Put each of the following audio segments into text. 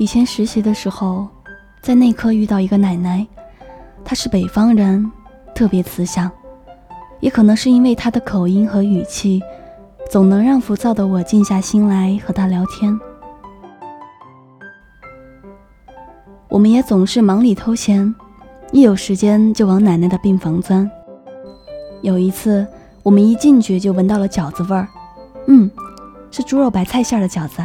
以前实习的时候，在内科遇到一个奶奶，她是北方人，特别慈祥，也可能是因为她的口音和语气，总能让浮躁的我静下心来和她聊天。我们也总是忙里偷闲，一有时间就往奶奶的病房钻。有一次，我们一进去就闻到了饺子味儿，嗯，是猪肉白菜馅的饺子。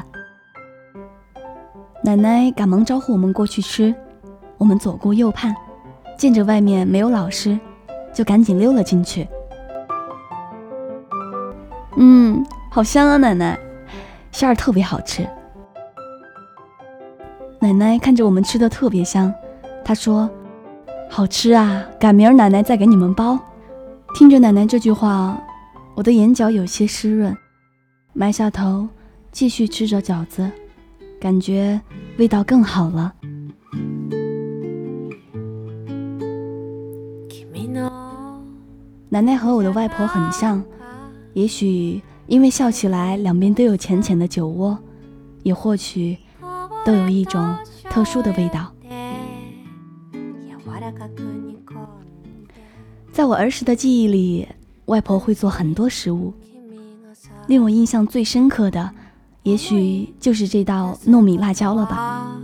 奶奶赶忙招呼我们过去吃，我们左顾右盼，见着外面没有老师，就赶紧溜了进去。嗯，好香啊，奶奶，馅儿特别好吃。奶奶看着我们吃的特别香，她说：“好吃啊，赶明儿奶奶再给你们包。”听着奶奶这句话，我的眼角有些湿润，埋下头继续吃着饺子。感觉味道更好了。奶奶和我的外婆很像，也许因为笑起来两边都有浅浅的酒窝，也或许都有一种特殊的味道。在我儿时的记忆里，外婆会做很多食物，令我印象最深刻的。也许就是这道糯米辣椒了吧。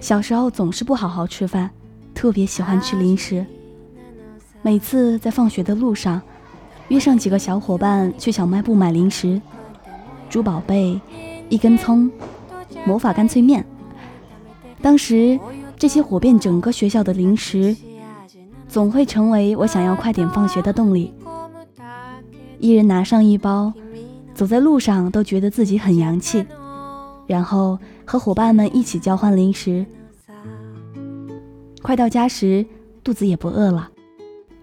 小时候总是不好好吃饭，特别喜欢吃零食。每次在放学的路上，约上几个小伙伴去小卖部买零食，猪宝贝、一根葱、魔法干脆面。当时这些火遍整个学校的零食，总会成为我想要快点放学的动力。一人拿上一包。走在路上都觉得自己很洋气，然后和伙伴们一起交换零食。快到家时，肚子也不饿了。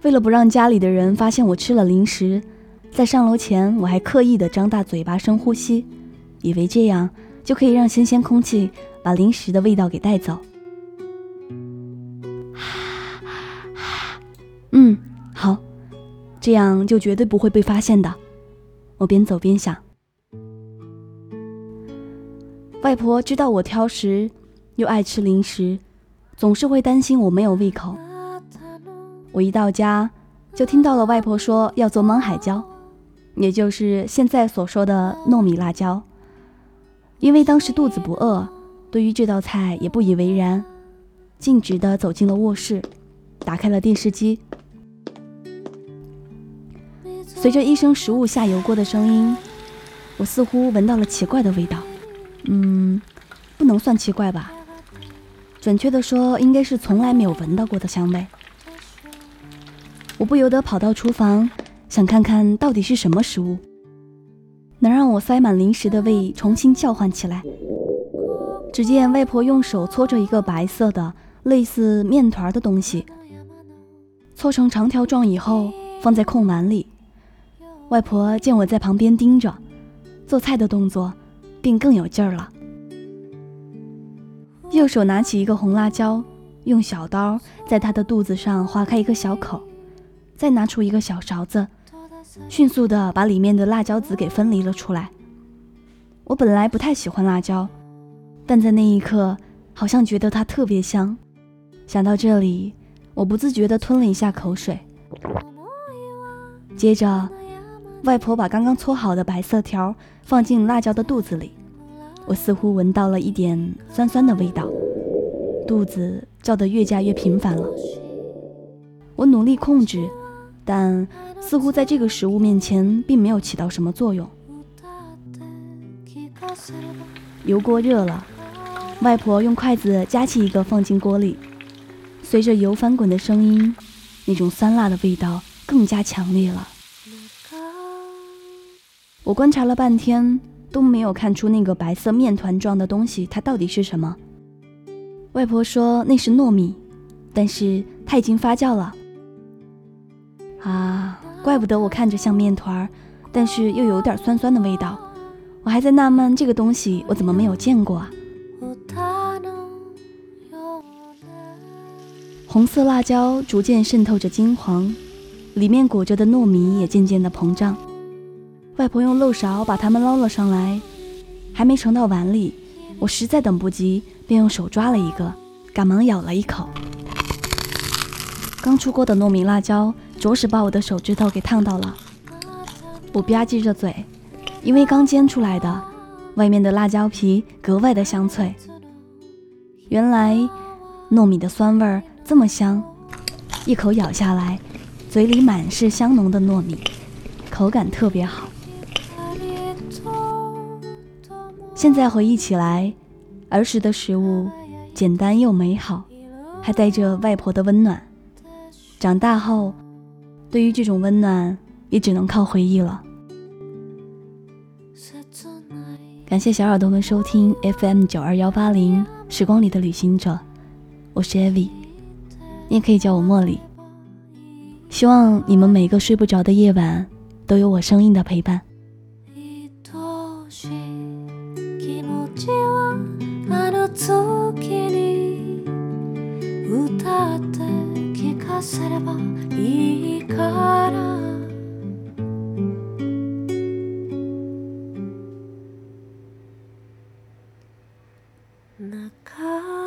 为了不让家里的人发现我吃了零食，在上楼前我还刻意的张大嘴巴深呼吸，以为这样就可以让新鲜空气把零食的味道给带走。嗯，好，这样就绝对不会被发现的。我边走边想，外婆知道我挑食，又爱吃零食，总是会担心我没有胃口。我一到家，就听到了外婆说要做焖海椒，也就是现在所说的糯米辣椒。因为当时肚子不饿，对于这道菜也不以为然，径直的走进了卧室，打开了电视机。随着一声食物下油锅的声音，我似乎闻到了奇怪的味道。嗯，不能算奇怪吧？准确的说，应该是从来没有闻到过的香味。我不由得跑到厨房，想看看到底是什么食物，能让我塞满零食的胃重新叫唤起来。只见外婆用手搓着一个白色的、类似面团的东西，搓成长条状以后，放在空碗里。外婆见我在旁边盯着，做菜的动作便更有劲儿了。右手拿起一个红辣椒，用小刀在她的肚子上划开一个小口，再拿出一个小勺子，迅速地把里面的辣椒籽给分离了出来。我本来不太喜欢辣椒，但在那一刻好像觉得它特别香。想到这里，我不自觉地吞了一下口水，接着。外婆把刚刚搓好的白色条放进辣椒的肚子里，我似乎闻到了一点酸酸的味道，肚子叫得越加越频繁了。我努力控制，但似乎在这个食物面前并没有起到什么作用。油锅热了，外婆用筷子夹起一个放进锅里，随着油翻滚的声音，那种酸辣的味道更加强烈了。我观察了半天，都没有看出那个白色面团状的东西，它到底是什么。外婆说那是糯米，但是它已经发酵了。啊，怪不得我看着像面团儿，但是又有点酸酸的味道。我还在纳闷这个东西我怎么没有见过啊。红色辣椒逐渐渗透着金黄，里面裹着的糯米也渐渐的膨胀。外婆用漏勺把它们捞了上来，还没盛到碗里，我实在等不及，便用手抓了一个，赶忙咬了一口。刚出锅的糯米辣椒着实把我的手指头给烫到了，我吧唧着嘴，因为刚煎出来的，外面的辣椒皮格外的香脆。原来糯米的酸味儿这么香，一口咬下来，嘴里满是香浓的糯米，口感特别好。现在回忆起来，儿时的食物简单又美好，还带着外婆的温暖。长大后，对于这种温暖，也只能靠回忆了。感谢小耳朵们收听 FM 九二幺八零时光里的旅行者，我是 Avi，你也可以叫我茉莉。希望你们每个睡不着的夜晚，都有我声音的陪伴。ればいいから」「泣か